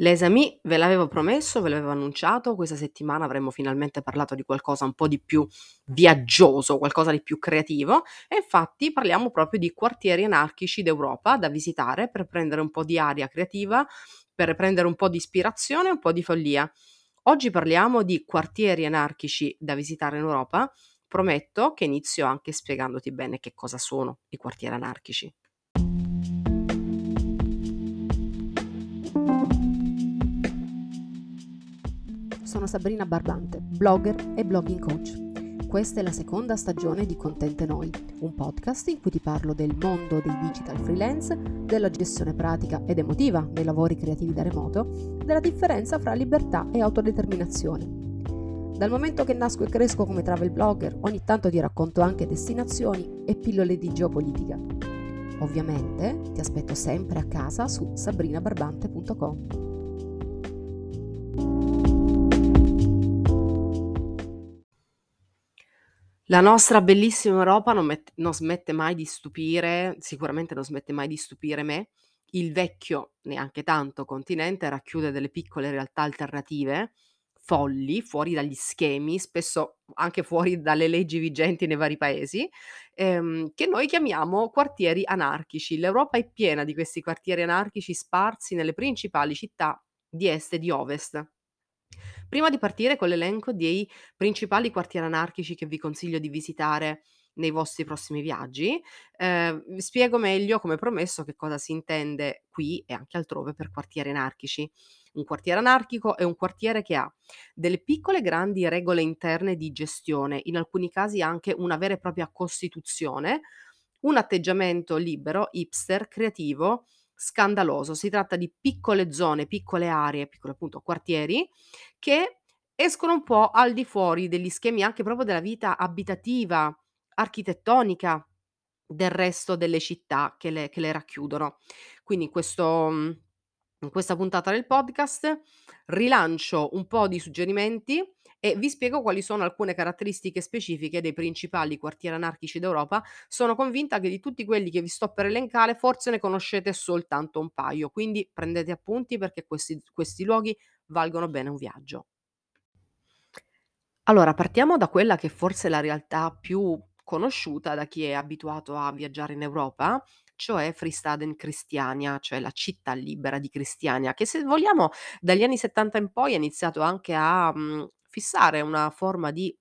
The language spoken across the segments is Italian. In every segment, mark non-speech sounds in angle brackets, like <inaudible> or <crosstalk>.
Les amis, ve l'avevo promesso, ve l'avevo annunciato, questa settimana avremmo finalmente parlato di qualcosa un po' di più viaggioso, qualcosa di più creativo e infatti parliamo proprio di quartieri anarchici d'Europa da visitare per prendere un po' di aria creativa, per prendere un po' di ispirazione e un po' di follia. Oggi parliamo di quartieri anarchici da visitare in Europa. Prometto che inizio anche spiegandoti bene che cosa sono i quartieri anarchici. Sono Sabrina Barbante, blogger e blogging coach. Questa è la seconda stagione di Contente Noi, un podcast in cui ti parlo del mondo dei digital freelance, della gestione pratica ed emotiva dei lavori creativi da remoto, della differenza fra libertà e autodeterminazione. Dal momento che nasco e cresco come travel blogger, ogni tanto ti racconto anche destinazioni e pillole di geopolitica. Ovviamente ti aspetto sempre a casa su sabrinabarbante.com. La nostra bellissima Europa non, met- non smette mai di stupire, sicuramente non smette mai di stupire me. Il vecchio, neanche tanto, continente racchiude delle piccole realtà alternative, folli, fuori dagli schemi, spesso anche fuori dalle leggi vigenti nei vari paesi, ehm, che noi chiamiamo quartieri anarchici. L'Europa è piena di questi quartieri anarchici sparsi nelle principali città di est e di ovest. Prima di partire con l'elenco dei principali quartieri anarchici che vi consiglio di visitare nei vostri prossimi viaggi, ehm, vi spiego meglio, come promesso, che cosa si intende qui e anche altrove per quartieri anarchici. Un quartiere anarchico è un quartiere che ha delle piccole grandi regole interne di gestione, in alcuni casi anche una vera e propria costituzione, un atteggiamento libero, hipster, creativo scandaloso. Si tratta di piccole zone, piccole aree, piccoli appunto quartieri che escono un po' al di fuori degli schemi anche proprio della vita abitativa, architettonica del resto delle città che le, che le racchiudono. Quindi in, questo, in questa puntata del podcast rilancio un po' di suggerimenti e vi spiego quali sono alcune caratteristiche specifiche dei principali quartieri anarchici d'Europa. Sono convinta che di tutti quelli che vi sto per elencare forse ne conoscete soltanto un paio, quindi prendete appunti perché questi, questi luoghi valgono bene un viaggio. Allora, partiamo da quella che forse è la realtà più conosciuta da chi è abituato a viaggiare in Europa, cioè Fristaden Christiania, cioè la città libera di Cristiania, che se vogliamo dagli anni 70 in poi ha iniziato anche a mh, fissare una forma di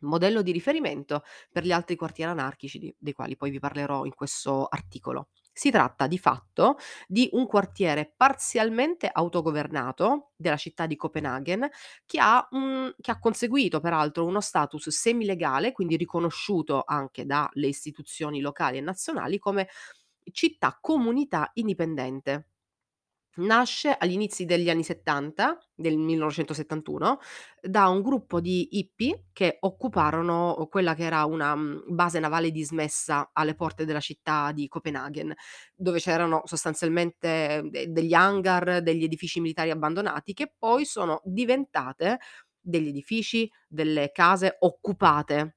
modello di riferimento per gli altri quartieri anarchici di, dei quali poi vi parlerò in questo articolo. Si tratta di fatto di un quartiere parzialmente autogovernato della città di Copenaghen che ha, un, che ha conseguito peraltro uno status semilegale, quindi riconosciuto anche dalle istituzioni locali e nazionali come città comunità indipendente. Nasce agli inizi degli anni '70, del 1971, da un gruppo di hippie che occuparono quella che era una, mhmm, base navale dismessa alle porte della città di Copenaghen, dove c'erano sostanzialmente de degli hangar, degli edifici militari abbandonati che poi sono diventate degli edifici, delle case occupate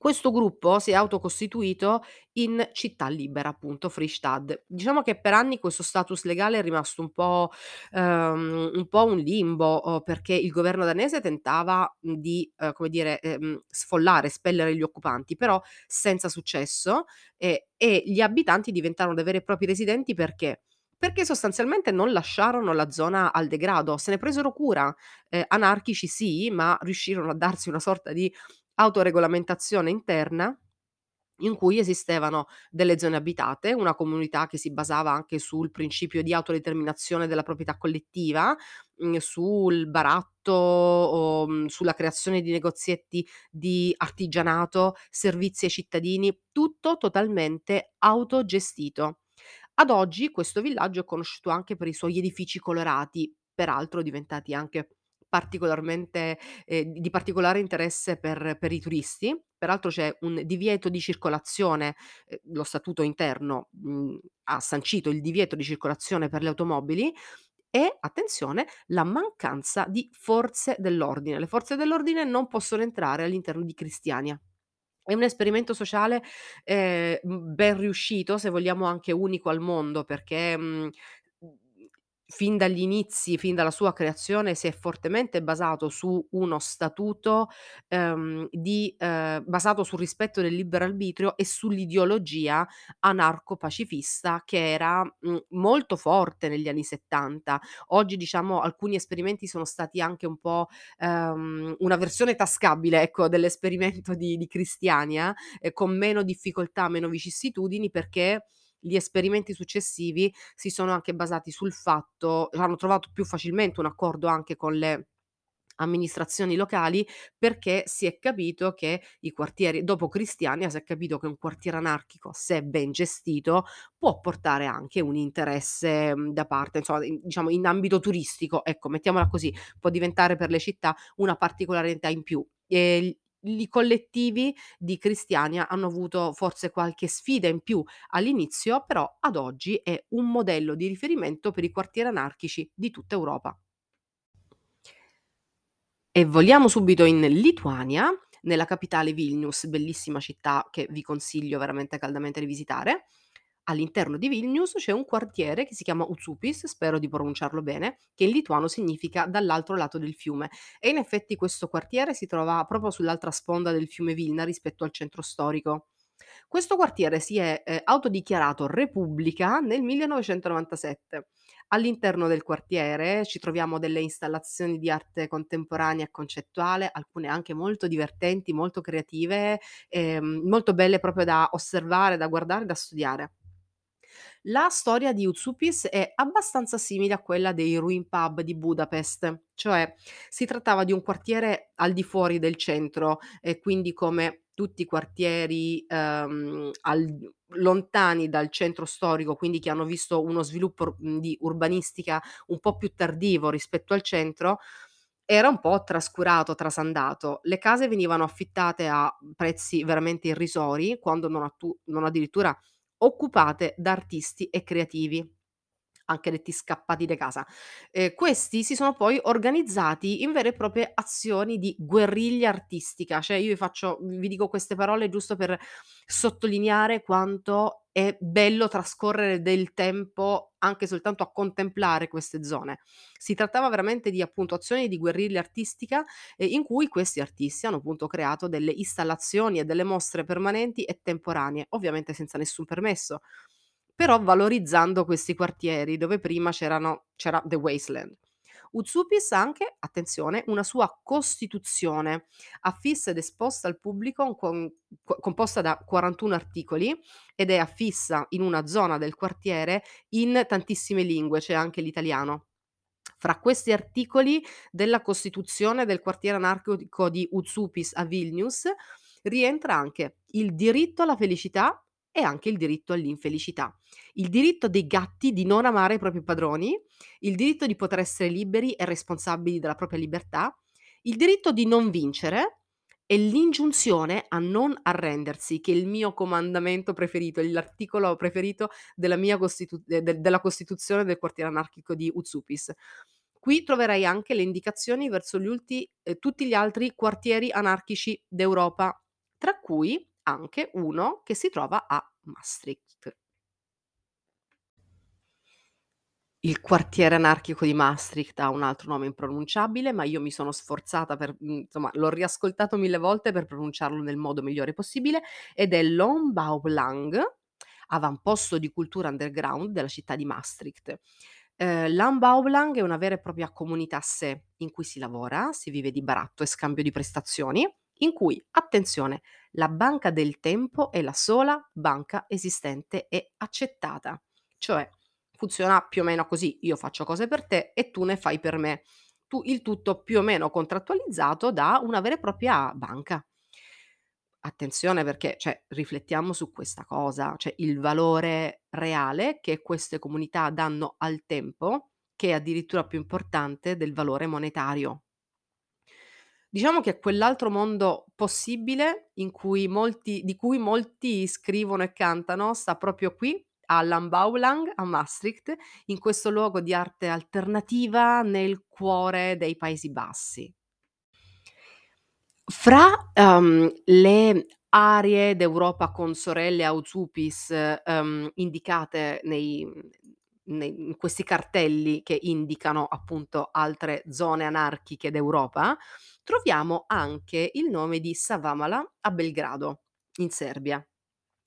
questo gruppo si è autocostituito in città libera, appunto, Fristaad. Diciamo che per anni questo status legale è rimasto un po', ehm, un po' un limbo, uhm, perché il governo danese tentava, di, ehm, come dire, ehm, sfollare, espellere gli occupanti, però senza successo, e e gli abitanti diventarono dei veri e propri residenti perché? Perché sostanzialmente non lasciarono la zona al degrado, se ne presero cura. Ehm, anarchici sì, ma riuscirono a darsi una sorta di autoregolamentazione interna in cui esistevano delle zone abitate, una comunità che si basava anche sul principio di autodeterminazione della proprietà collettiva, mhmm, sul baratto mhmm, sulla creazione di negozietti di artigianato, servizi ai cittadini, tutto totalmente autogestito. Ad oggi questo villaggio è conosciuto anche per i suoi edifici colorati, peraltro diventati anche particolarmente ehm, di particolare interesse per per i turisti. Peraltro c'è un divieto di circolazione, ehm, lo statuto interno, mhmm, ha sancito il divieto di circolazione per le automobili e, attenzione, la mancanza di forze dell'ordine. Le forze dell'ordine non possono entrare all'interno di Cristiania. È un esperimento sociale, mhmm, ben riuscito, se vogliamo anche unico al mondo, perché, mhmm, fin dagli inizi, fin dalla sua creazione, si è fortemente basato su uno statuto, ehm, di ehm, basato sul rispetto del libero arbitrio e sull'ideologia anarco-pacifista che era, mhmm, molto forte negli anni '70. Oggi, diciamo, alcuni esperimenti sono stati anche un po', ehm, una versione tascabile, ecco, dell'esperimento di di Cristiania, ehm, con meno difficoltà, meno vicissitudini, perché gli esperimenti successivi si sono anche basati sul fatto hanno trovato più facilmente un accordo anche con le amministrazioni locali, perché si è capito che i quartieri dopo Cristiania si è capito che un quartiere anarchico, se ben gestito, può portare anche un interesse, mhmm, da parte insomma, in diciamo in ambito turistico, ecco, mettiamola così, può diventare per le città una particolarità in più. Ehm, i collettivi di Cristiania hanno avuto forse qualche sfida in più all'inizio, però ad oggi è un modello di riferimento per i quartieri anarchici di tutta Europa. E voliamo subito in Lituania, nella capitale Vilnius, bellissima città che vi consiglio veramente caldamente di visitare. All'interno di Vilnius c'è un quartiere che si chiama Uzupis, spero di pronunciarlo bene, che in lituano significa dall'altro lato del fiume. E in effetti questo quartiere si trova proprio sull'altra sponda del fiume Vilna rispetto al centro storico. Questo quartiere si è eh, autodichiarato repubblica nel 1997. All'interno del quartiere ci troviamo delle installazioni di arte contemporanea e concettuale, alcune anche molto divertenti, molto creative, ehm, molto belle proprio da osservare, da guardare, da studiare. La storia di Uzupis è abbastanza simile a quella dei ruin pub di Budapest, cioè si trattava di un quartiere al di fuori del centro e quindi come tutti i quartieri, ehm, al lontani dal centro storico, quindi che hanno visto uno sviluppo mhmm, di urbanistica un po' più tardivo rispetto al centro, era un po' trascurato, trasandato. Le case venivano affittate a prezzi veramente irrisori, quando non attu non addirittura occupate da artisti e creativi, anche detti scappati de casa. Ehm, questi si sono poi organizzati in vere e proprie azioni di guerriglia artistica, cioè io vi faccio vi dico queste parole giusto per sottolineare quanto è bello trascorrere del tempo anche soltanto a contemplare queste zone. Si trattava veramente di appunto azioni di guerriglia artistica, ehm, in cui questi artisti hanno appunto creato delle installazioni e delle mostre permanenti e temporanee, ovviamente senza nessun permesso, però valorizzando questi quartieri dove prima c'era The Wasteland. Uzupis ha anche, attenzione, una sua costituzione, affissa ed esposta al pubblico con co composta da 41 articoli ed è affissa in una zona del quartiere in tantissime lingue, c'è anche l'italiano. Fra questi articoli della costituzione del quartiere anarchico di Uzupis a Vilnius rientra anche il diritto alla felicità e anche il diritto all'infelicità. Il diritto dei gatti di non amare i propri padroni, il diritto di poter essere liberi e responsabili della propria libertà, il diritto di non vincere e l'ingiunzione a non arrendersi, che è il mio comandamento preferito, l'articolo preferito della costitu de de della Costituzione del quartiere anarchico di Uzupis. Qui troverai anche le indicazioni verso gli ulti ehm, tutti gli altri quartieri anarchici d'Europa, tra cui anche uno che si trova a Maastricht. Il quartiere anarchico di Maastricht ha un altro nome impronunciabile, ma io mi sono sforzata per mhmm, insomma, l'ho riascoltato 1000 volte per pronunciarlo nel modo migliore possibile ed è l'Ombauland, avamposto di cultura underground della città di Maastricht. Ehm, l'Ambaulang è una vera e propria comunità a sé, in cui si lavora, si vive di baratto e scambio di prestazioni, in cui, attenzione, la banca del tempo è la sola banca esistente e accettata. Cioè, funziona più o meno così: io faccio cose per te e tu ne fai per me. Tu il tutto più o meno contrattualizzato da una vera e propria banca. Attenzione perché, cioè, riflettiamo su questa cosa, cioè il valore reale che queste comunità danno al tempo, che è addirittura più importante del valore monetario. Diciamo che quell'altro mondo possibile in cui molti di cui molti scrivono e cantano sta proprio qui a Lambaoulang, a Maastricht, in questo luogo di arte alternativa nel cuore dei Paesi Bassi. Fra, uhm, le aree d'Europa consorelle Auzupis, uhm, indicate nei ne in questi cartelli che indicano appunto altre zone anarchiche d'Europa, troviamo anche il nome di Savamala a Belgrado, in Serbia.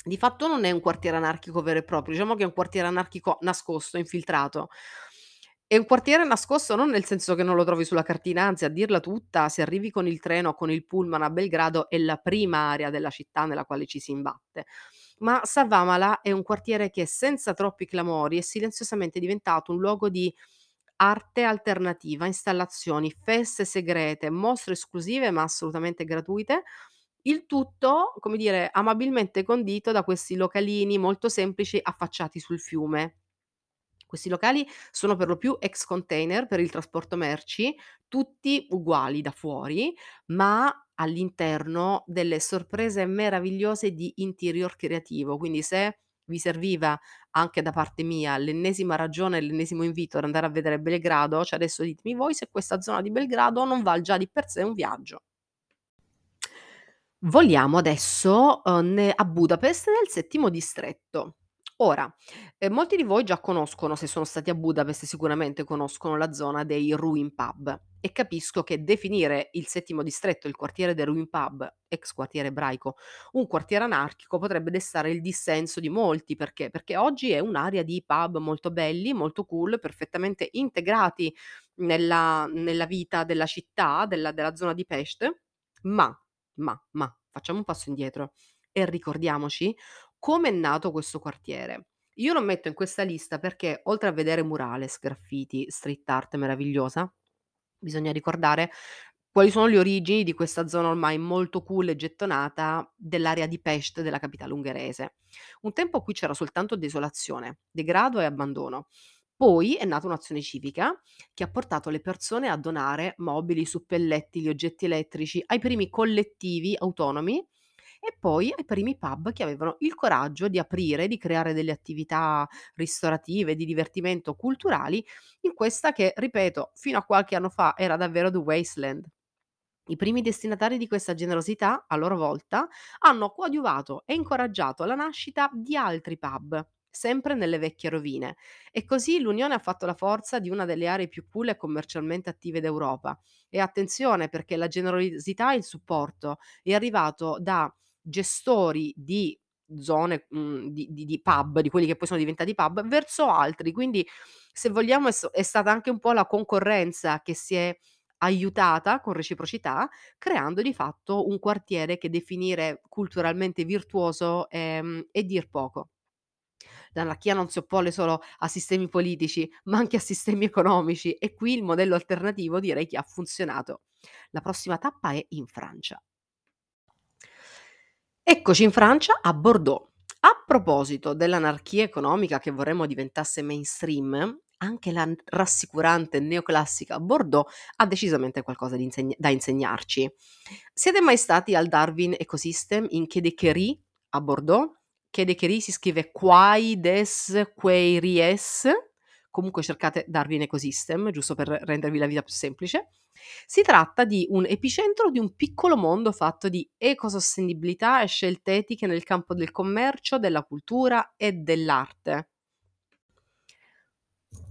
Di fatto non è un quartiere anarchico vero e proprio, diciamo che è un quartiere anarchico nascosto, infiltrato. È un quartiere nascosto non nel senso che non lo trovi sulla cartina, anzi a dirla tutta, se arrivi con il treno o con il pullman a Belgrado è la prima area della città nella quale ci si imbatte. Ma Savamala è un quartiere che senza troppi clamori è silenziosamente diventato un luogo di arte alternativa, installazioni, feste segrete, mostre esclusive ma assolutamente gratuite. Il tutto, come dire, amabilmente condito da questi localini molto semplici affacciati sul fiume. Questi locali sono per lo più ex container per il trasporto merci, tutti uguali da fuori, ma all'interno delle sorprese meravigliose di interior creativo. Quindi se vi serviva anche da parte mia l'ennesima ragione, l'ennesimo invito ad andare a vedere Belgrado, cioè adesso ditemi voi se questa zona di Belgrado non val già di per sé un viaggio. Voliamo adesso, ne a Budapest nel settimo distretto. Ora, ehm, molti di voi già conoscono, se sono stati a Budapest sicuramente conoscono la zona dei Ruin Pub e capisco che definire il settimo distretto, il quartiere dei Ruin Pub, ex quartiere ebraico, un quartiere anarchico potrebbe destare il dissenso di molti, perché? Perché oggi è un'area di pub molto belli, molto cool, perfettamente integrati nella nella vita della città, della della zona di Pest, ma ma, ma, facciamo un passo indietro e ricordiamoci come è nato questo quartiere. Io lo metto in questa lista perché oltre a vedere murales, graffiti, street art meravigliosa, bisogna ricordare quali sono le origini di questa zona ormai molto cool e gettonata dell'area di Pest della capitale ungherese. Un tempo qui c'era soltanto desolazione, degrado e abbandono. Poi è nata un'azione civica che ha portato le persone a donare mobili, suppellettili, oggetti elettrici ai primi collettivi autonomi e poi ai primi pub che avevano il coraggio di aprire, di creare delle attività ristorative, di divertimento, culturali in questa che, ripeto, fino a qualche anno fa era davvero the wasteland. I primi destinatari di questa generosità, a loro volta, hanno coadiuvato e incoraggiato la nascita di altri pub, sempre nelle vecchie rovine. E così l'unione ha fatto la forza di una delle aree più cool e commercialmente attive d'Europa. E attenzione perché la generosità e il supporto è arrivato da gestori di zone, mhmm, di di di pub, di quelli che poi sono diventati pub, verso altri. Quindi se vogliamo è è stata anche un po' la concorrenza che si è aiutata con reciprocità, creando di fatto un quartiere che definire culturalmente virtuoso, ehm, è dir poco. L'anarchia non si oppone solo a sistemi politici, ma anche a sistemi economici e qui il modello alternativo direi che ha funzionato. La prossima tappa è in Francia. Eccoci in Francia, a Bordeaux. A proposito dell'anarchia economica che vorremmo diventasse mainstream, anche la rassicurante neoclassica Bordeaux ha decisamente qualcosa di insegn da insegnarci. Siete mai stati al Darwin Ecosystem in Quai de Query a Bordeaux? Quai de Query si scrive Quai des Queries, comunque cercate Darwin Ecosystem, giusto per rendervi la vita più semplice. Si tratta di un epicentro di un piccolo mondo fatto di ecosostenibilità e scelte etiche nel campo del commercio, della cultura e dell'arte.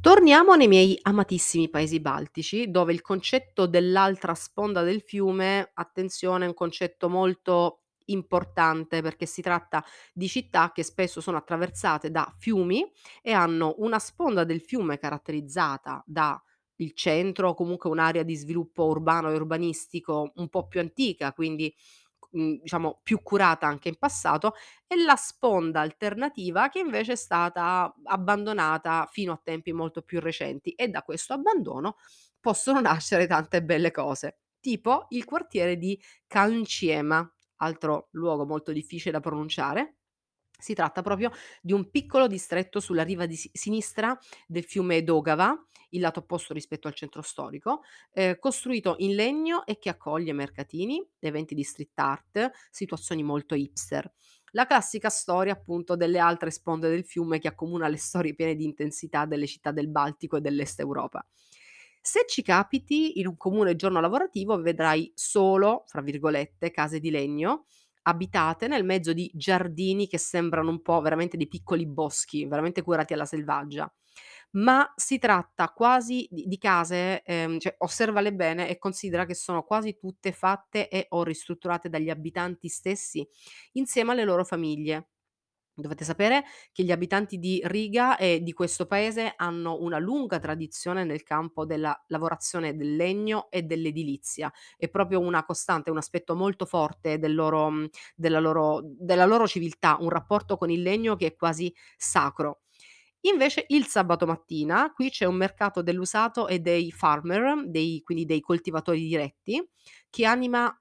Torniamo nei miei amatissimi paesi baltici, dove il concetto dell'altra sponda del fiume, attenzione, è un concetto molto importante perché si tratta di città che spesso sono attraversate da fiumi e hanno una sponda del fiume caratterizzata da il centro o comunque un'area di sviluppo urbano e urbanistico un po' più antica, quindi mhmm, diciamo più curata anche in passato, e la sponda alternativa che invece è stata abbandonata fino a tempi molto più recenti e da questo abbandono possono nascere tante belle cose, tipo il quartiere di Canciema, altro luogo molto difficile da pronunciare. Si tratta proprio di un piccolo distretto sulla riva di si sinistra del fiume Dogava, il lato opposto rispetto al centro storico, ehm, costruito in legno e che accoglie mercatini, eventi di street art, situazioni molto hipster. La classica storia appunto delle altre sponde del fiume che accomuna le storie piene di intensità delle città del Baltico e dell'Est Europa. Se ci capiti in un comune giorno lavorativo vedrai solo, fra virgolette, case di legno abitate nel mezzo di giardini che sembrano un po' veramente dei piccoli boschi, veramente curati alla selvaggia. ma si tratta quasi di di case, ehm, cioè osservale bene e considera che sono quasi tutte fatte e o ristrutturate dagli abitanti stessi insieme alle loro famiglie. Dovete sapere che gli abitanti di Riga e di questo paese hanno una lunga tradizione nel campo della lavorazione del legno e dell'edilizia. È proprio una costante, un aspetto molto forte del loro mhmm, della loro della loro civiltà, un rapporto con il legno che è quasi sacro. Invece il sabato mattina qui c'è un mercato dell'usato e dei farmer, dei quindi dei coltivatori diretti, che anima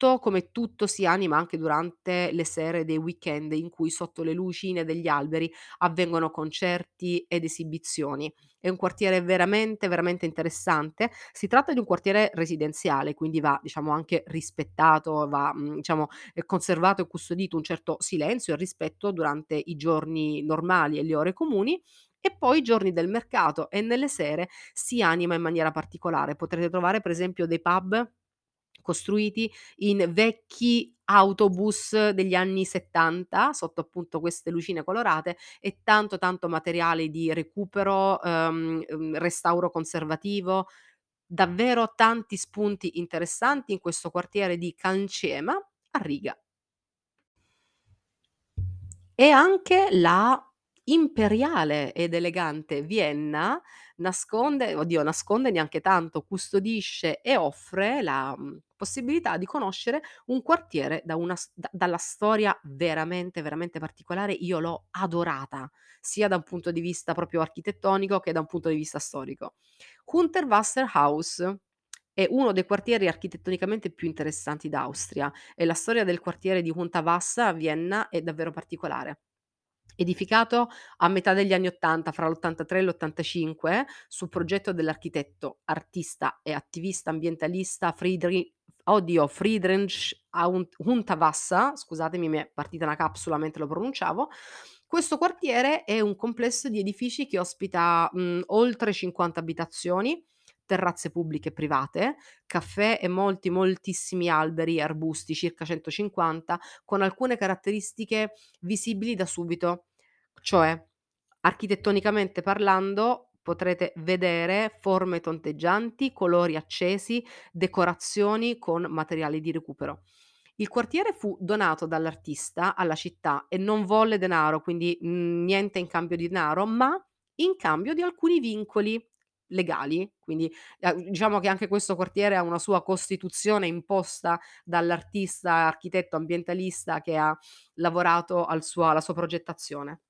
tutto come tutto si anima anche durante le sere dei weekend in cui sotto le lucine degli alberi avvengono concerti ed esibizioni. È un quartiere veramente, veramente interessante. Si tratta di un quartiere residenziale, quindi va, diciamo, anche rispettato, va, mhmm, diciamo, conservato e custodito un certo silenzio e rispetto durante i giorni normali e le ore comuni e poi i giorni del mercato e nelle sere si anima in maniera particolare. Potrete trovare per esempio dei pub costruiti in vecchi autobus degli anni '70, sotto appunto queste lucine colorate e tanto, tanto materiale di recupero, ehm, uhm, restauro conservativo. Davvero tanti spunti interessanti in questo quartiere di Cancema a Riga. E anche la imperiale ed elegante Vienna nasconde oddio nasconde neanche tanto, custodisce e offre la, mhmm, possibilità di conoscere un quartiere da una da dalla storia veramente, veramente particolare. Io l'ho adorata, sia da un punto di vista proprio architettonico che da un punto di vista storico. Hundertwasserhaus è uno dei quartieri architettonicamente più interessanti d'Austria e la storia del quartiere di Hunterwasser a Vienna è davvero particolare. Edificato a metà degli anni '80, fra l'83 e l'85, su progetto dell'architetto, artista e attivista ambientalista Friedri oddio, Friedrich Hundertwasser, scusatemi mi è partita una capsula mentre lo pronunciavo. Questo quartiere è un complesso di edifici che ospita, mhmm, oltre 50 abitazioni, terrazze pubbliche e private, caffè e molti, moltissimi alberi e arbusti, circa 150, con alcune caratteristiche visibili da subito. Cioè, architettonicamente parlando, potrete vedere forme tonteggianti, colori accesi, decorazioni con materiali di recupero. Il quartiere fu donato dall'artista alla città e non volle denaro, quindi, mhmm, niente in cambio di denaro, ma in cambio di alcuni vincoli legali. Quindi, ehm, diciamo che anche questo quartiere ha una sua costituzione imposta dall'artista, architetto ambientalista che ha lavorato al suo alla sua progettazione.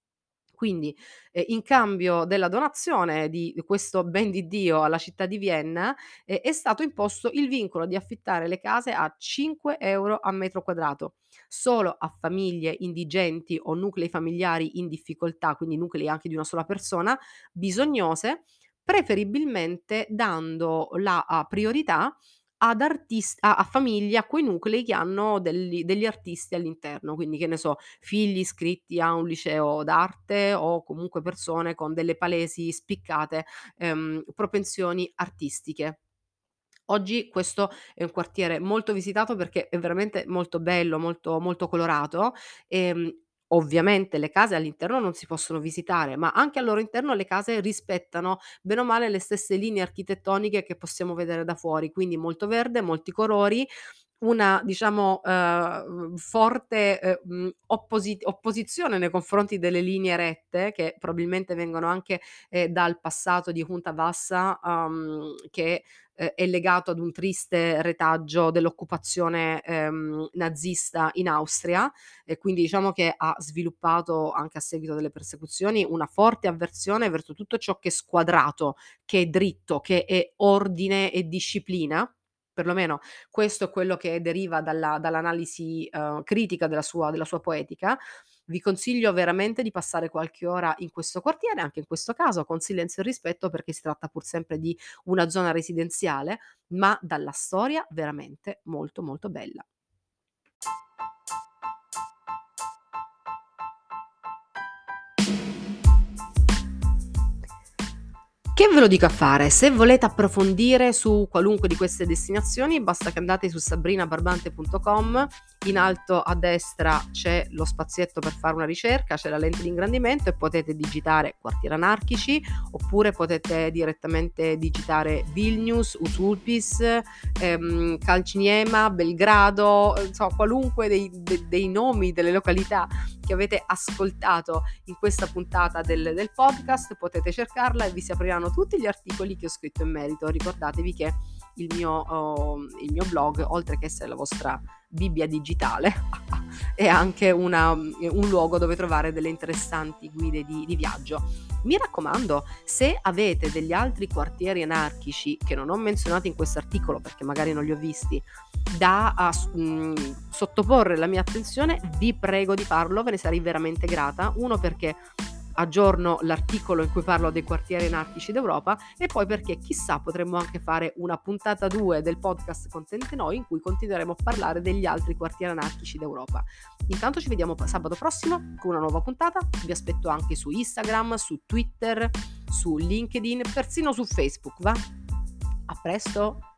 Quindi, ehm, in cambio della donazione di questo ben di Dio alla città di Vienna, ehm, è stato imposto il vincolo di affittare le case a 5 € a metro quadrato, solo a famiglie indigenti o nuclei familiari in difficoltà, quindi nuclei anche di una sola persona, bisognose, preferibilmente dando la, priorità ad artis a a famiglie, a quei nuclei che hanno degli degli artisti all'interno, quindi che ne so, figli iscritti a un liceo d'arte o comunque persone con delle palesi, spiccate, ehm, propensioni artistiche. Oggi questo è un quartiere molto visitato perché è veramente molto bello, molto molto colorato, ehm, ovviamente le case all'interno non si possono visitare, ma anche al loro interno le case rispettano bene o male le stesse linee architettoniche che possiamo vedere da fuori, quindi molto verde, molti colori, una diciamo, uhm, forte, mhmm, opposi opposizione nei confronti delle linee rette che probabilmente vengono anche, ehm, dal passato di Hundertwasser, uhm, che, ehm, è legato ad un triste retaggio dell'occupazione, ehm, nazista in Austria e quindi diciamo che ha sviluppato, anche a seguito delle persecuzioni, una forte avversione verso tutto ciò che è squadrato, che è dritto, che è ordine e disciplina perlomeno questo è quello che deriva dalla dall'analisi, uhm, critica della sua della sua poetica. Vi consiglio veramente di passare qualche ora in questo quartiere, anche in questo caso con silenzio e rispetto, perché si tratta pur sempre di una zona residenziale, ma dalla storia veramente molto, molto bella. Che ve lo dico a fare? Se volete approfondire su qualunque di queste destinazioni, basta che andate su sabrinabarbante.com. In alto a destra c'è lo spazietto per fare una ricerca, c'è la lente di ingrandimento e potete digitare quartieri anarchici oppure potete direttamente digitare Vilnius, Usulpis, ehm, Calciniema, Belgrado, insomma qualunque dei, de, dei nomi delle località che avete ascoltato in questa puntata del, del podcast, potete cercarla e vi si apriranno tutti gli articoli che ho scritto in merito. Ricordatevi che il mio, oh, il mio blog, oltre che essere la vostra Bibbia digitale, <laughs> è anche una, un luogo dove trovare delle interessanti guide di, di viaggio. Mi raccomando, se avete degli altri quartieri anarchici che non ho menzionato in questo articolo perché magari non li ho visti, da uh, mh, sottoporre la mia attenzione, vi prego di farlo, ve ne sarei veramente grata. Uno perché aggiorno l'articolo in cui parlo dei quartieri anarchici d'Europa e poi perché chissà potremmo anche fare una puntata 2 del podcast Contente Noi in cui continueremo a parlare degli altri quartieri anarchici d'Europa. Intanto ci vediamo sabato prossimo con una nuova puntata, vi aspetto anche su Instagram, su Twitter, su LinkedIn, persino su Facebook, va? A presto!